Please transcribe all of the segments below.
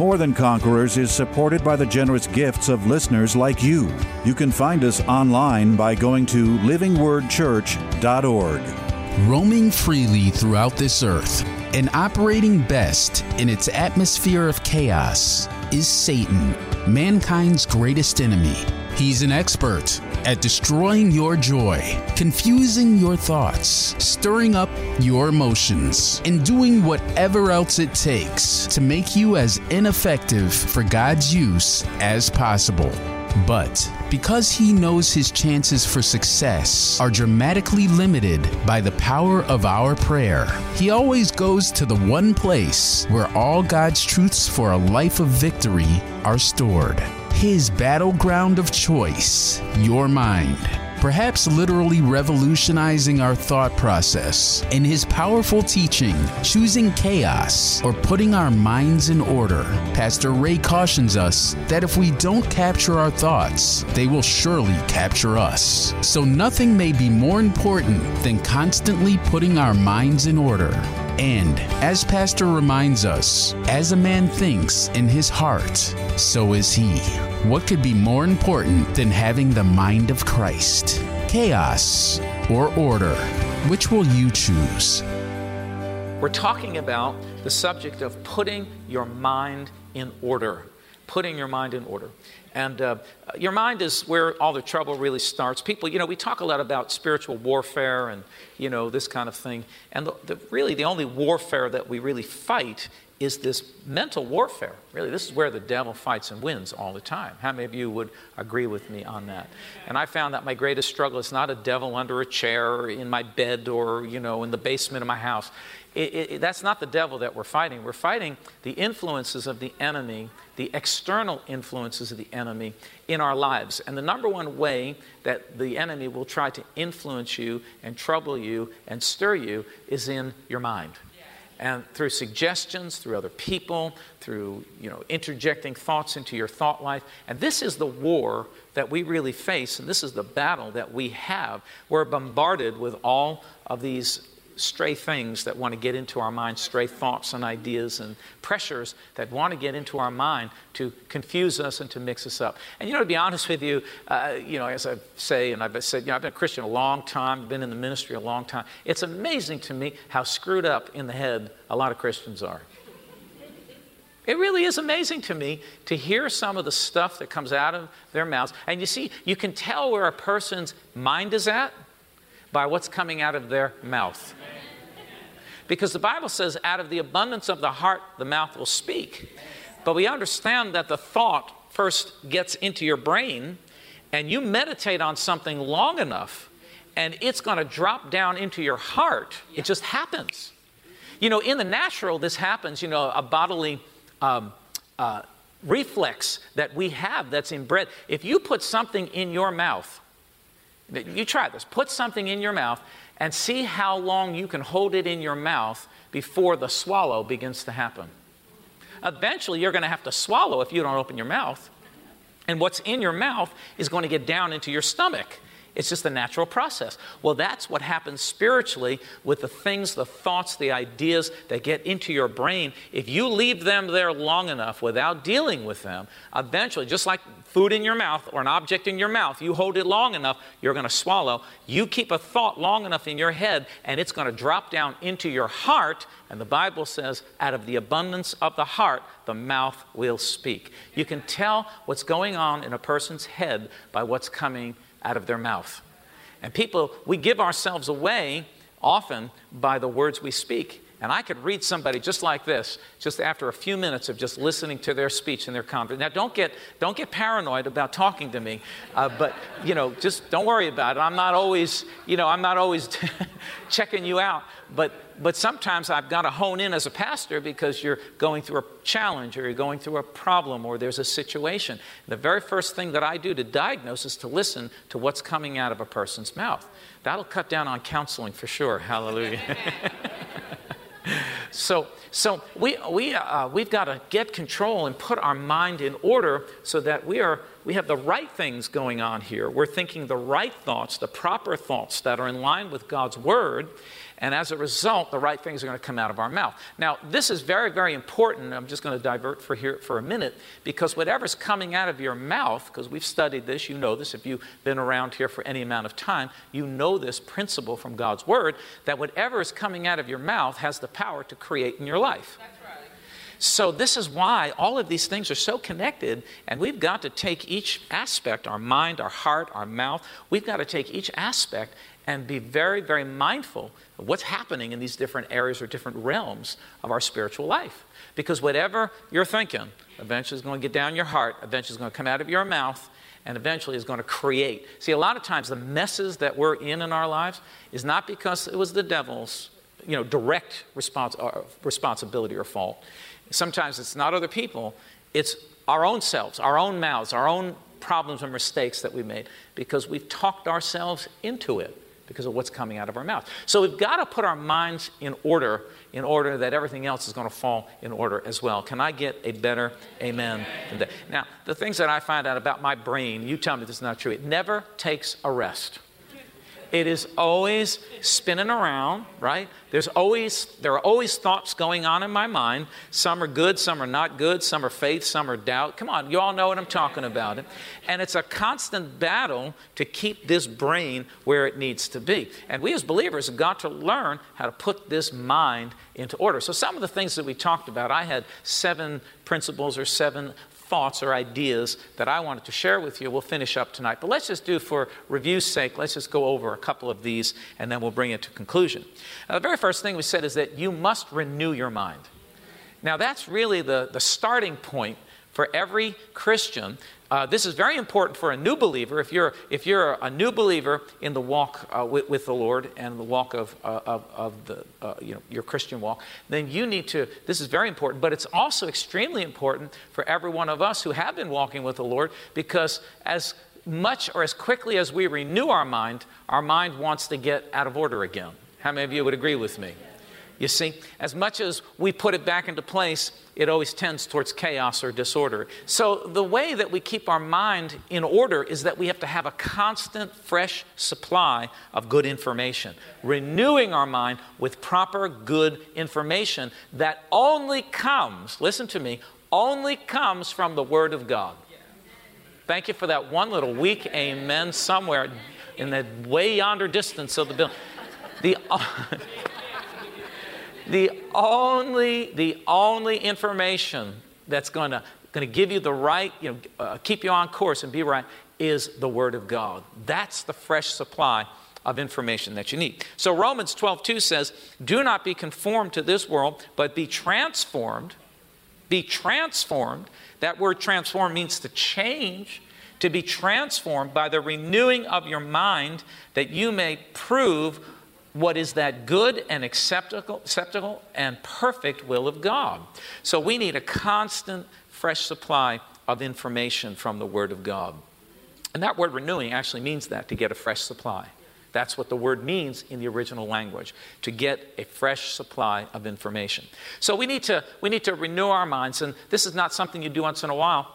More Than Conquerors is supported by the generous gifts of listeners like you. You can find us online by going to livingwordchurch.org. Roaming freely throughout this earth and operating best in its atmosphere of chaos is Satan, mankind's greatest enemy. He's an expert at destroying your joy, confusing your thoughts, stirring up your emotions, and doing whatever else it takes to make you as ineffective for God's use as possible. But because he knows his chances for success are dramatically limited by the power of our prayer, he always goes to the one place where all God's truths for a life of victory are stored his battleground of choice, your mind. Perhaps literally revolutionizing our thought process in his powerful teaching, Choosing Chaos or Putting Our Minds in Order. Pastor Ray cautions us that if we don't capture our thoughts, they will surely capture us. So nothing may be more important than constantly putting our minds in order. And as Pastor reminds us, as a man thinks in his heart, so is he. What could be more important than having the mind of Christ? Chaos or order? Which will you choose? We're talking about the subject of putting your mind in order. Putting your mind in order. And uh, your mind is where all the trouble really starts. People, you know, we talk a lot about spiritual warfare and, you know, this kind of thing. And the, the, really, the only warfare that we really fight is this mental warfare. Really, this is where the devil fights and wins all the time. How many of you would agree with me on that? And I found that my greatest struggle is not a devil under a chair or in my bed or, you know, in the basement of my house. It, it, that's not the devil that we're fighting. We're fighting the influences of the enemy, the external influences of the enemy in our lives. And the number one way that the enemy will try to influence you and trouble you and stir you is in your mind and through suggestions, through other people, through you know, interjecting thoughts into your thought life. And this is the war that we really face, and this is the battle that we have. We're bombarded with all of these stray things that want to get into our mind, stray thoughts and ideas and pressures that want to get into our mind to confuse us and to mix us up. And you know, to be honest with you, uh, you know, as I say, and I've said, you know, I've been a Christian a long time, been in the ministry a long time. It's amazing to me how screwed up in the head a lot of Christians are. It really is amazing to me to hear some of the stuff that comes out of their mouths. And you see, you can tell where a person's mind is at by what's coming out of their mouth. Because the Bible says, out of the abundance of the heart, the mouth will speak. But we understand that the thought first gets into your brain, and you meditate on something long enough, and it's going to drop down into your heart. It just happens. You know, in the natural, this happens, you know, a bodily um, uh, reflex that we have that's inbred. If you put something in your mouth, you try this, put something in your mouth and see how long you can hold it in your mouth before the swallow begins to happen. Eventually, you're going to have to swallow if you don't open your mouth. And what's in your mouth is going to get down into your stomach. It's just a natural process. Well, that's what happens spiritually with the things, the thoughts, the ideas that get into your brain. If you leave them there long enough without dealing with them, eventually, just like food in your mouth or an object in your mouth, you hold it long enough, you're going to swallow. You keep a thought long enough in your head, and it's going to drop down into your heart. And the Bible says, out of the abundance of the heart, the mouth will speak. You can tell what's going on in a person's head by what's coming out of their mouth. And people, we give ourselves away often by the words we speak. And I could read somebody just like this, just after a few minutes of just listening to their speech and their conversation. Now, don't get, don't get paranoid about talking to me, uh, but, you know, just don't worry about it. I'm not always, you know, I'm not always checking you out. But, but sometimes I've got to hone in as a pastor because you're going through a challenge or you're going through a problem or there's a situation. The very first thing that I do to diagnose is to listen to what's coming out of a person's mouth. That'll cut down on counseling for sure. Hallelujah. so, so we, we, uh, we've got to get control and put our mind in order so that we, are, we have the right things going on here. We're thinking the right thoughts, the proper thoughts that are in line with God's Word, and as a result, the right things are going to come out of our mouth. Now, this is very, very important. I'm just going to divert for here for a minute because whatever's coming out of your mouth, because we've studied this, you know this. If you've been around here for any amount of time, you know this principle from God's Word that whatever is coming out of your mouth has the power to create in your life. That's right. So, this is why all of these things are so connected, and we've got to take each aspect our mind, our heart, our mouth we've got to take each aspect and be very, very mindful of what's happening in these different areas or different realms of our spiritual life. Because whatever you're thinking, eventually is going to get down your heart, eventually is going to come out of your mouth, and eventually is going to create. See, a lot of times the messes that we're in in our lives is not because it was the devil's you know, direct uh, responsibility or fault. Sometimes it's not other people, it's our own selves, our own mouths, our own problems and mistakes that we made because we've talked ourselves into it because of what's coming out of our mouth. So we've got to put our minds in order in order that everything else is going to fall in order as well. Can I get a better amen? Now, the things that I find out about my brain, you tell me this is not true. It never takes a rest. It is always spinning around, right? There's always there are always thoughts going on in my mind. Some are good, some are not good, some are faith, some are doubt. Come on, you all know what I'm talking about. And it's a constant battle to keep this brain where it needs to be. And we as believers have got to learn how to put this mind into order. So some of the things that we talked about, I had seven principles or seven thoughts or ideas that I wanted to share with you. We'll finish up tonight. But let's just do, for review's sake, let's just go over a couple of these and then we'll bring it to conclusion. Now, the very first thing we said is that you must renew your mind. Now, that's really the, the starting point for every Christian uh, this is very important for a new believer. If you're, if you're a new believer in the walk uh, with, with, the Lord and the walk of, uh, of, of, the, uh, you know, your Christian walk, then you need to, this is very important, but it's also extremely important for every one of us who have been walking with the Lord because as much or as quickly as we renew our mind, our mind wants to get out of order again. How many of you would agree with me? You see, as much as we put it back into place, it always tends towards chaos or disorder. So, the way that we keep our mind in order is that we have to have a constant, fresh supply of good information, renewing our mind with proper, good information that only comes, listen to me, only comes from the Word of God. Thank you for that one little weak amen somewhere in the way yonder distance of the building. The. The only, the only information that's going to going to give you the right, you know, uh, keep you on course and be right is the Word of God. That's the fresh supply of information that you need. So Romans 12, 2 says, Do not be conformed to this world, but be transformed. Be transformed. That word transform means to change, to be transformed by the renewing of your mind, that you may prove what is that good and acceptable, and perfect will of God. So we need a constant, fresh supply of information from the Word of God. And that word renewing actually means that, to get a fresh supply. That's what the word means in the original language, to get a fresh supply of information. So we need to, we need to renew our minds, and this is not something you do once in a while.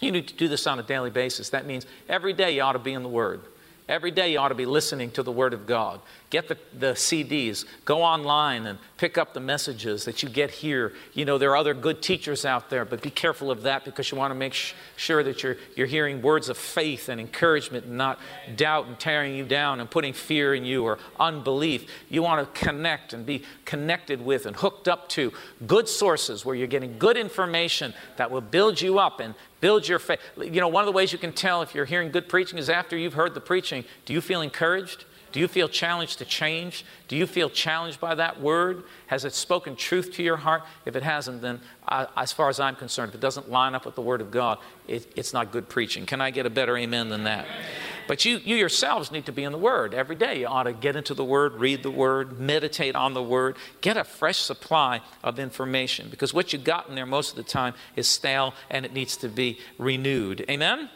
You need to do this on a daily basis. That means every day you ought to be in the Word. Every day you ought to be listening to the Word of God. Get the, the CDs, go online and pick up the messages that you get here. You know, there are other good teachers out there, but be careful of that because you want to make sh- sure that you're, you're hearing words of faith and encouragement and not doubt and tearing you down and putting fear in you or unbelief. You want to connect and be connected with and hooked up to good sources where you're getting good information that will build you up and build your faith. You know, one of the ways you can tell if you're hearing good preaching is after you've heard the preaching, do you feel encouraged? Do you feel challenged to change? Do you feel challenged by that word? Has it spoken truth to your heart? If it hasn't, then as far as I'm concerned, if it doesn't line up with the word of God, it, it's not good preaching. Can I get a better amen than that? But you, you yourselves need to be in the Word every day. You ought to get into the Word, read the Word, meditate on the Word, get a fresh supply of information because what you've got in there most of the time is stale and it needs to be renewed. Amen?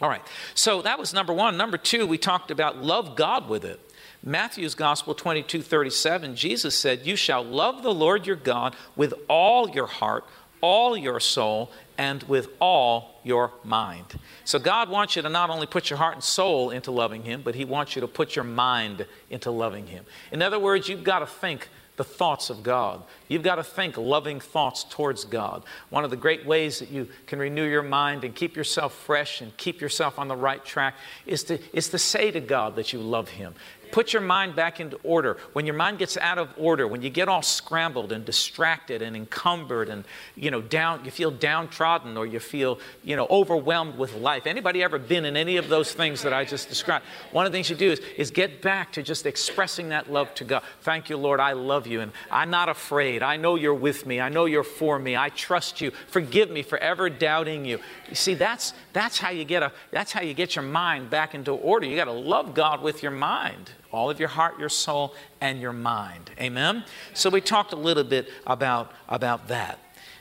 All right. So that was number one. Number two, we talked about love God with it. Matthew's Gospel 22 37, Jesus said, You shall love the Lord your God with all your heart, all your soul, and with all your mind. So God wants you to not only put your heart and soul into loving Him, but He wants you to put your mind into loving Him. In other words, you've got to think the thoughts of God. You've got to think loving thoughts towards God. One of the great ways that you can renew your mind and keep yourself fresh and keep yourself on the right track is to, is to say to God that you love Him. Put your mind back into order. When your mind gets out of order, when you get all scrambled and distracted and encumbered and you know down you feel downtrodden or you feel, you know, overwhelmed with life. Anybody ever been in any of those things that I just described? One of the things you do is, is get back to just expressing that love to God. Thank you, Lord, I love you and I'm not afraid. I know you're with me. I know you're for me. I trust you. Forgive me for ever doubting you. You see, that's that's how you get a that's how you get your mind back into order. You got to love God with your mind all of your heart, your soul, and your mind. Amen? So we talked a little bit about, about that.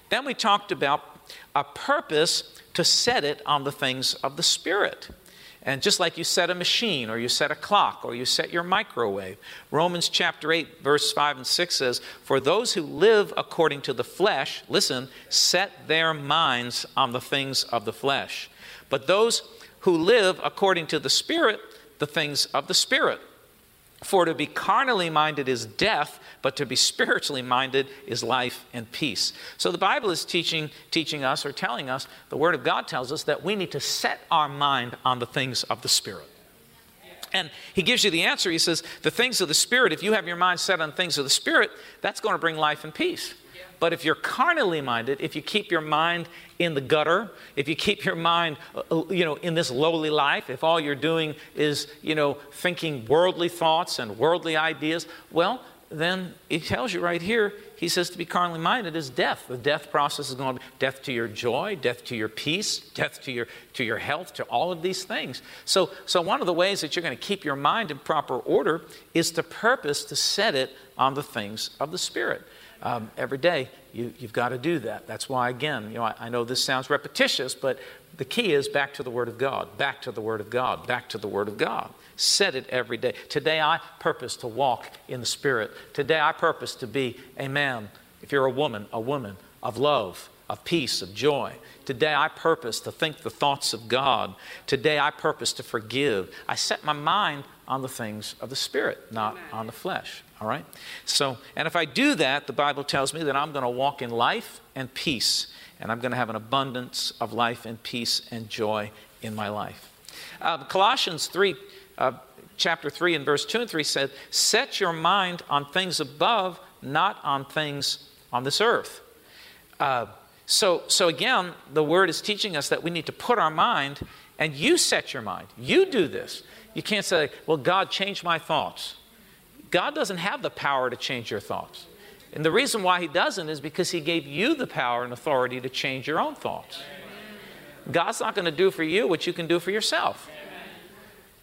Then we talked about a purpose to set it on the things of the Spirit. And just like you set a machine, or you set a clock, or you set your microwave, Romans chapter 8, verse 5 and 6 says, For those who live according to the flesh, listen, set their minds on the things of the flesh. But those who live according to the Spirit, the things of the Spirit. For to be carnally minded is death, but to be spiritually minded is life and peace. So the Bible is teaching, teaching us or telling us, the Word of God tells us that we need to set our mind on the things of the Spirit. And he gives you the answer. He says, The things of the Spirit, if you have your mind set on things of the Spirit, that's going to bring life and peace. But if you're carnally minded, if you keep your mind in the gutter, if you keep your mind, uh, uh, you know, in this lowly life, if all you're doing is, you know, thinking worldly thoughts and worldly ideas, well, then he tells you right here, he says to be carnally minded is death. The death process is going to be death to your joy, death to your peace, death to your, to your health, to all of these things. So, so, one of the ways that you're going to keep your mind in proper order is to purpose to set it on the things of the Spirit um, every day, you, have got to do that. That's why, again, you know, I, I know this sounds repetitious, but the key is back to the Word of God, back to the Word of God, back to the Word of God. Set it every day. Today, I purpose to walk in the Spirit. Today, I purpose to be a man, if you're a woman, a woman of love, of peace, of joy. Today, I purpose to think the thoughts of God. Today, I purpose to forgive. I set my mind on the things of the Spirit, not on the flesh. All right? So, and if I do that, the Bible tells me that I'm going to walk in life and peace, and I'm going to have an abundance of life and peace and joy in my life. Uh, Colossians 3, uh, chapter 3, and verse 2 and 3 said, Set your mind on things above, not on things on this earth. Uh, so, so again, the word is teaching us that we need to put our mind, and you set your mind. You do this. You can't say, Well, God, change my thoughts. God doesn't have the power to change your thoughts. And the reason why He doesn't is because He gave you the power and authority to change your own thoughts. God's not going to do for you what you can do for yourself.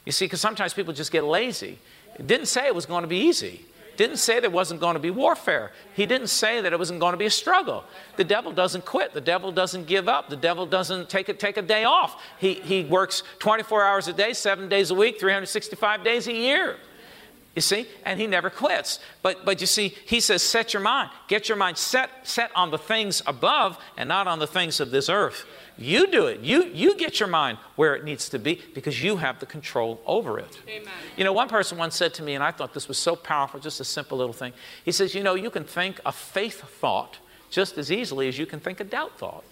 You see, because sometimes people just get lazy. It didn't say it was going to be easy. Didn't say there wasn't going to be warfare. He didn't say that it wasn't going to be a struggle. The devil doesn't quit. The devil doesn't give up. The devil doesn't take a, take a day off. He, he works 24 hours a day, seven days a week, 365 days a year. You see? And he never quits. But, but you see, he says, set your mind. Get your mind set, set on the things above and not on the things of this earth. You do it. You, you get your mind where it needs to be because you have the control over it. Amen. You know, one person once said to me, and I thought this was so powerful, just a simple little thing. He says, You know, you can think a faith thought just as easily as you can think a doubt thought.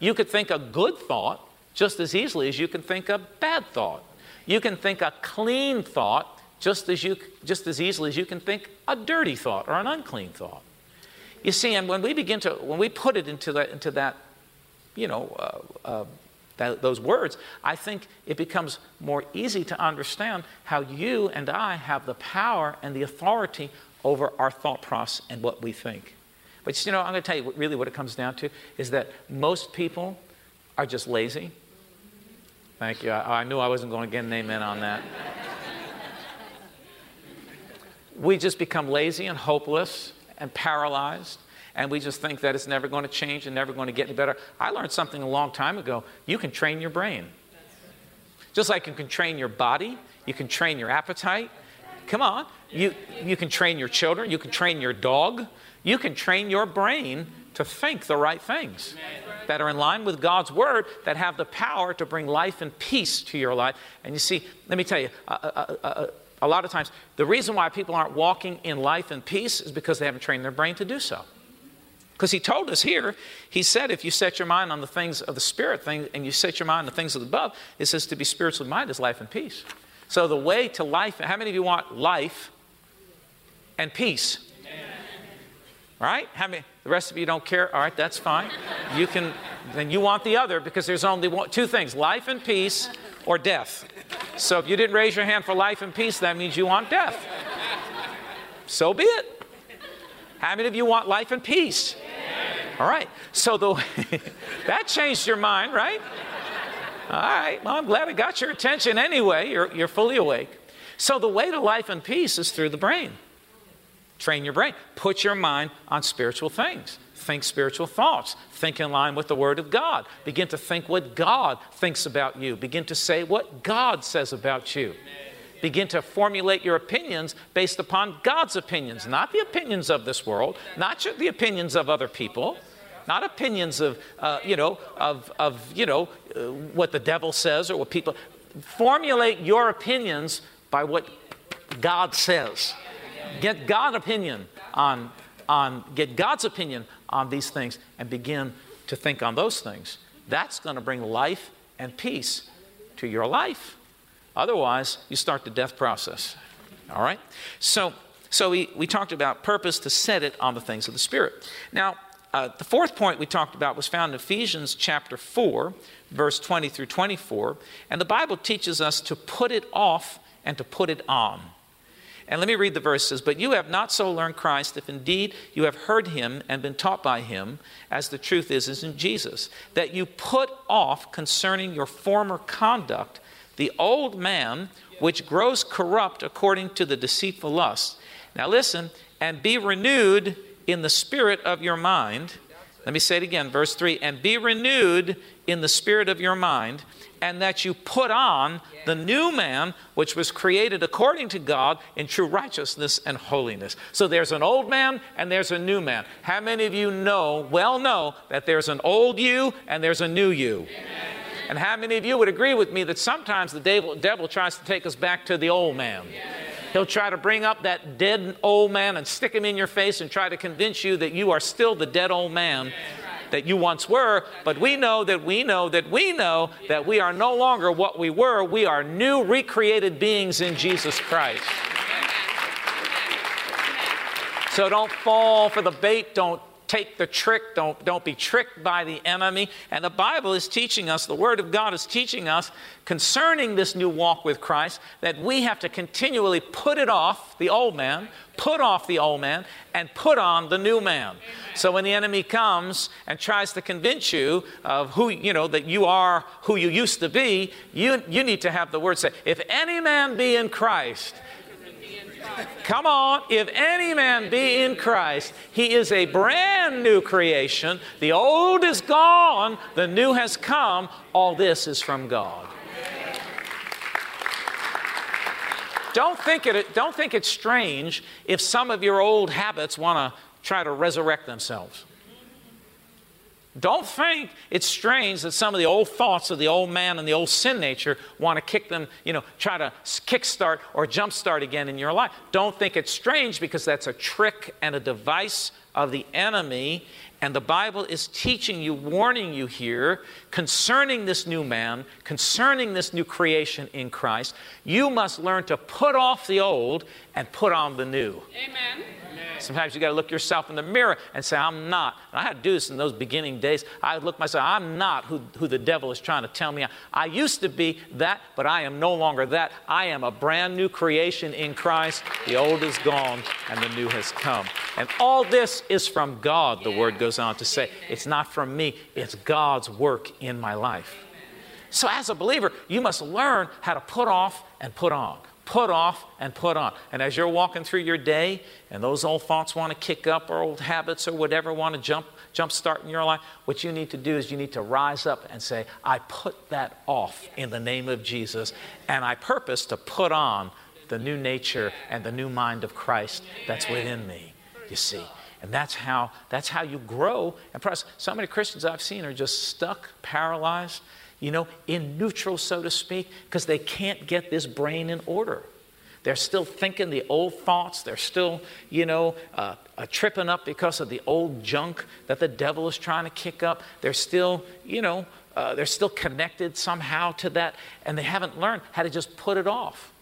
You could think a good thought just as easily as you can think a bad thought. You can think a clean thought just as, you, just as easily as you can think a dirty thought or an unclean thought. You see, and when we begin to, when we put it into that, into that you know, uh, uh, that, those words, I think it becomes more easy to understand how you and I have the power and the authority over our thought process and what we think. But you know, I'm going to tell you what, really what it comes down to is that most people are just lazy. Thank you. I, I knew I wasn't going to get an amen on that. We just become lazy and hopeless and paralyzed and we just think that it's never going to change and never going to get any better. I learned something a long time ago. You can train your brain. Just like you can train your body, you can train your appetite. Come on. You, you can train your children, you can train your dog, you can train your brain to think the right things that are in line with God's word that have the power to bring life and peace to your life. And you see, let me tell you, a lot of times, the reason why people aren't walking in life and peace is because they haven't trained their brain to do so. Because he told us here, he said, if you set your mind on the things of the spirit thing and you set your mind on the things of the above, it says to be spiritually minded is life and peace. So the way to life, how many of you want life and peace? Right? How many? The rest of you don't care? All right, that's fine. You can, then you want the other because there's only one, two things life and peace or death. So if you didn't raise your hand for life and peace, that means you want death. So be it. How many of you want life and peace? All right. So the that changed your mind, right? All right. Well, I'm glad it got your attention anyway. You're, you're fully awake. So the way to life and peace is through the brain. Train your brain. Put your mind on spiritual things. Think spiritual thoughts. Think in line with the Word of God. Begin to think what God thinks about you. Begin to say what God says about you. Begin to formulate your opinions based upon God's opinions, not the opinions of this world, not the opinions of other people not opinions of, uh, you know, of, of you know, uh, what the devil says or what people. Formulate your opinions by what God says. Get God's opinion on, on, get God's opinion on these things and begin to think on those things. That's going to bring life and peace to your life. Otherwise, you start the death process. All right? So, so we, we talked about purpose to set it on the things of the Spirit. Now, uh, the fourth point we talked about was found in Ephesians chapter 4, verse 20 through 24. And the Bible teaches us to put it off and to put it on. And let me read the verses. But you have not so learned Christ, if indeed you have heard him and been taught by him, as the truth is, is in Jesus, that you put off concerning your former conduct the old man, which grows corrupt according to the deceitful lust. Now listen, and be renewed in the spirit of your mind. Let me say it again, verse 3 and be renewed in the spirit of your mind, and that you put on the new man, which was created according to God in true righteousness and holiness. So there's an old man and there's a new man. How many of you know, well know, that there's an old you and there's a new you? Amen. And how many of you would agree with me that sometimes the devil, devil tries to take us back to the old man? He'll try to bring up that dead old man and stick him in your face and try to convince you that you are still the dead old man that you once were, but we know that we know that we know that we are no longer what we were. We are new, recreated beings in Jesus Christ. So don't fall for the bait. Don't take the trick. Don't, don't be tricked by the enemy. And the Bible is teaching us, the Word of God is teaching us concerning this new walk with Christ that we have to continually put it off, the old man, put off the old man, and put on the new man. Amen. So when the enemy comes and tries to convince you of who, you know, that you are who you used to be, you, you need to have the word say, if any man be in Christ, Come on, if any man be in Christ, he is a brand new creation. The old is gone, the new has come. All this is from God. Don't think, it, don't think it's strange if some of your old habits want to try to resurrect themselves. Don't think it's strange that some of the old thoughts of the old man and the old sin nature want to kick them, you know, try to kickstart or jumpstart again in your life. Don't think it's strange because that's a trick and a device of the enemy. And the Bible is teaching you, warning you here concerning this new man, concerning this new creation in Christ. You must learn to put off the old and put on the new. Amen. Sometimes you got to look yourself in the mirror and say, I'm not. And I had to do this in those beginning days. I look myself, I'm not who, who the devil is trying to tell me. I used to be that, but I am no longer that. I am a brand new creation in Christ. The old is gone and the new has come. And all this is from God, the word goes on to say. It's not from me, it's God's work in my life. So, as a believer, you must learn how to put off and put on put off and put on. And as you're walking through your day and those old thoughts want to kick up or old habits or whatever want to jump jump start in your life, what you need to do is you need to rise up and say, I put that off in the name of Jesus and I purpose to put on the new nature and the new mind of Christ that's within me. You see. And that's how that's how you grow. And plus, so many Christians I've seen are just stuck, paralyzed you know, in neutral, so to speak, because they can't get this brain in order. They're still thinking the old thoughts. They're still, you know, uh, uh, tripping up because of the old junk that the devil is trying to kick up. They're still, you know, uh, they're still connected somehow to that, and they haven't learned how to just put it off.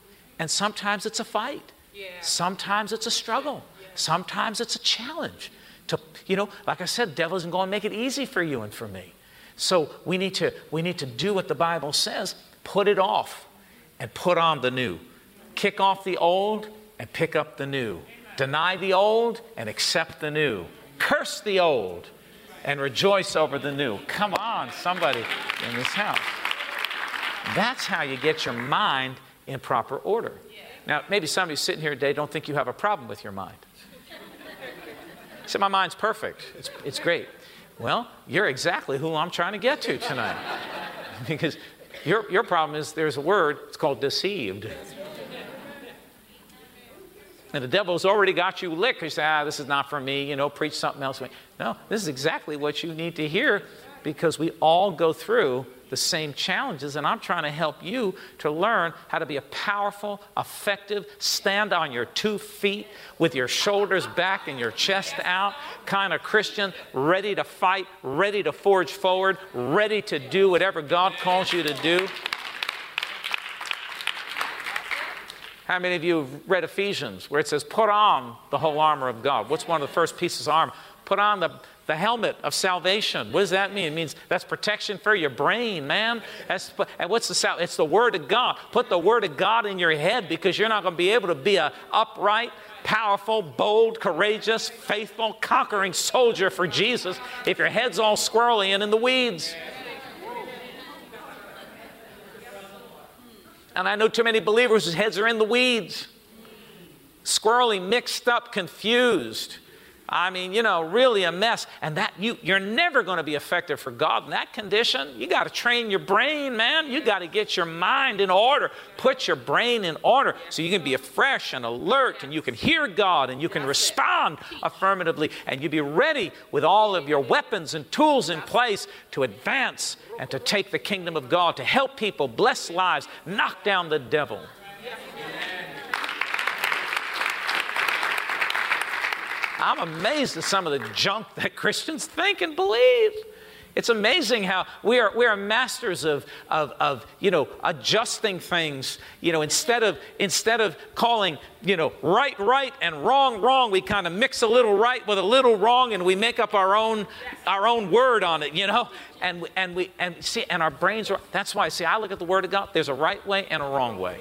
And sometimes it's a fight. Yeah. Sometimes it's a struggle. Yeah. Sometimes it's a challenge. To, you know, like I said, the devil isn't going to make it easy for you and for me. So we need to, we need to do what the Bible says put it off and put on the new. Kick off the old and pick up the new. Deny the old and accept the new. Curse the old and rejoice over the new. Come on, somebody in this house. That's how you get your mind in proper order. Now, maybe some of you sitting here today don't think you have a problem with your mind. Say, my mind's perfect. It's, it's great. Well, you're exactly who I'm trying to get to tonight. because your, your problem is there's a word, it's called deceived. And the devil's already got you licked. You say, ah, this is not for me, you know, preach something else. No, this is exactly what you need to hear because we all go through the same challenges, and I'm trying to help you to learn how to be a powerful, effective, stand on your two feet with your shoulders back and your chest out kind of Christian, ready to fight, ready to forge forward, ready to do whatever God calls you to do. How many of you have read Ephesians where it says, put on the whole armor of God? What's one of the first pieces of armor? Put on the the helmet of salvation. What does that mean? It means that's protection for your brain, man. That's, and what's the sal- It's the Word of God. Put the Word of God in your head because you're not going to be able to be a upright, powerful, bold, courageous, faithful, conquering soldier for Jesus if your head's all squirrely and in the weeds. And I know too many believers whose heads are in the weeds, squirrely, mixed up, confused. I mean, you know, really a mess. And that you you're never going to be effective for God in that condition. You got to train your brain, man. You got to get your mind in order. Put your brain in order so you can be fresh and alert and you can hear God and you can respond affirmatively and you be ready with all of your weapons and tools in place to advance and to take the kingdom of God, to help people, bless lives, knock down the devil. I'm amazed at some of the junk that Christians think and believe. It's amazing how we are, we are masters of, of, of, you know, adjusting things. You know, instead of, instead of calling, you know, right, right and wrong, wrong, we kind of mix a little right with a little wrong and we make up our own, our own word on it, you know? And, and we, and see, and our brains are, that's why, see, I look at the Word of God, there's a right way and a wrong way.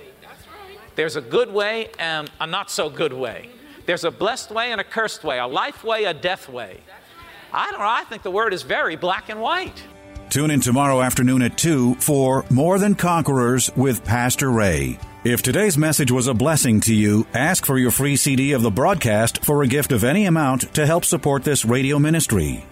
There's a good way and a not so good way. There's a blessed way and a cursed way, a life way, a death way. I don't know. I think the word is very black and white. Tune in tomorrow afternoon at 2 for More Than Conquerors with Pastor Ray. If today's message was a blessing to you, ask for your free CD of the broadcast for a gift of any amount to help support this radio ministry.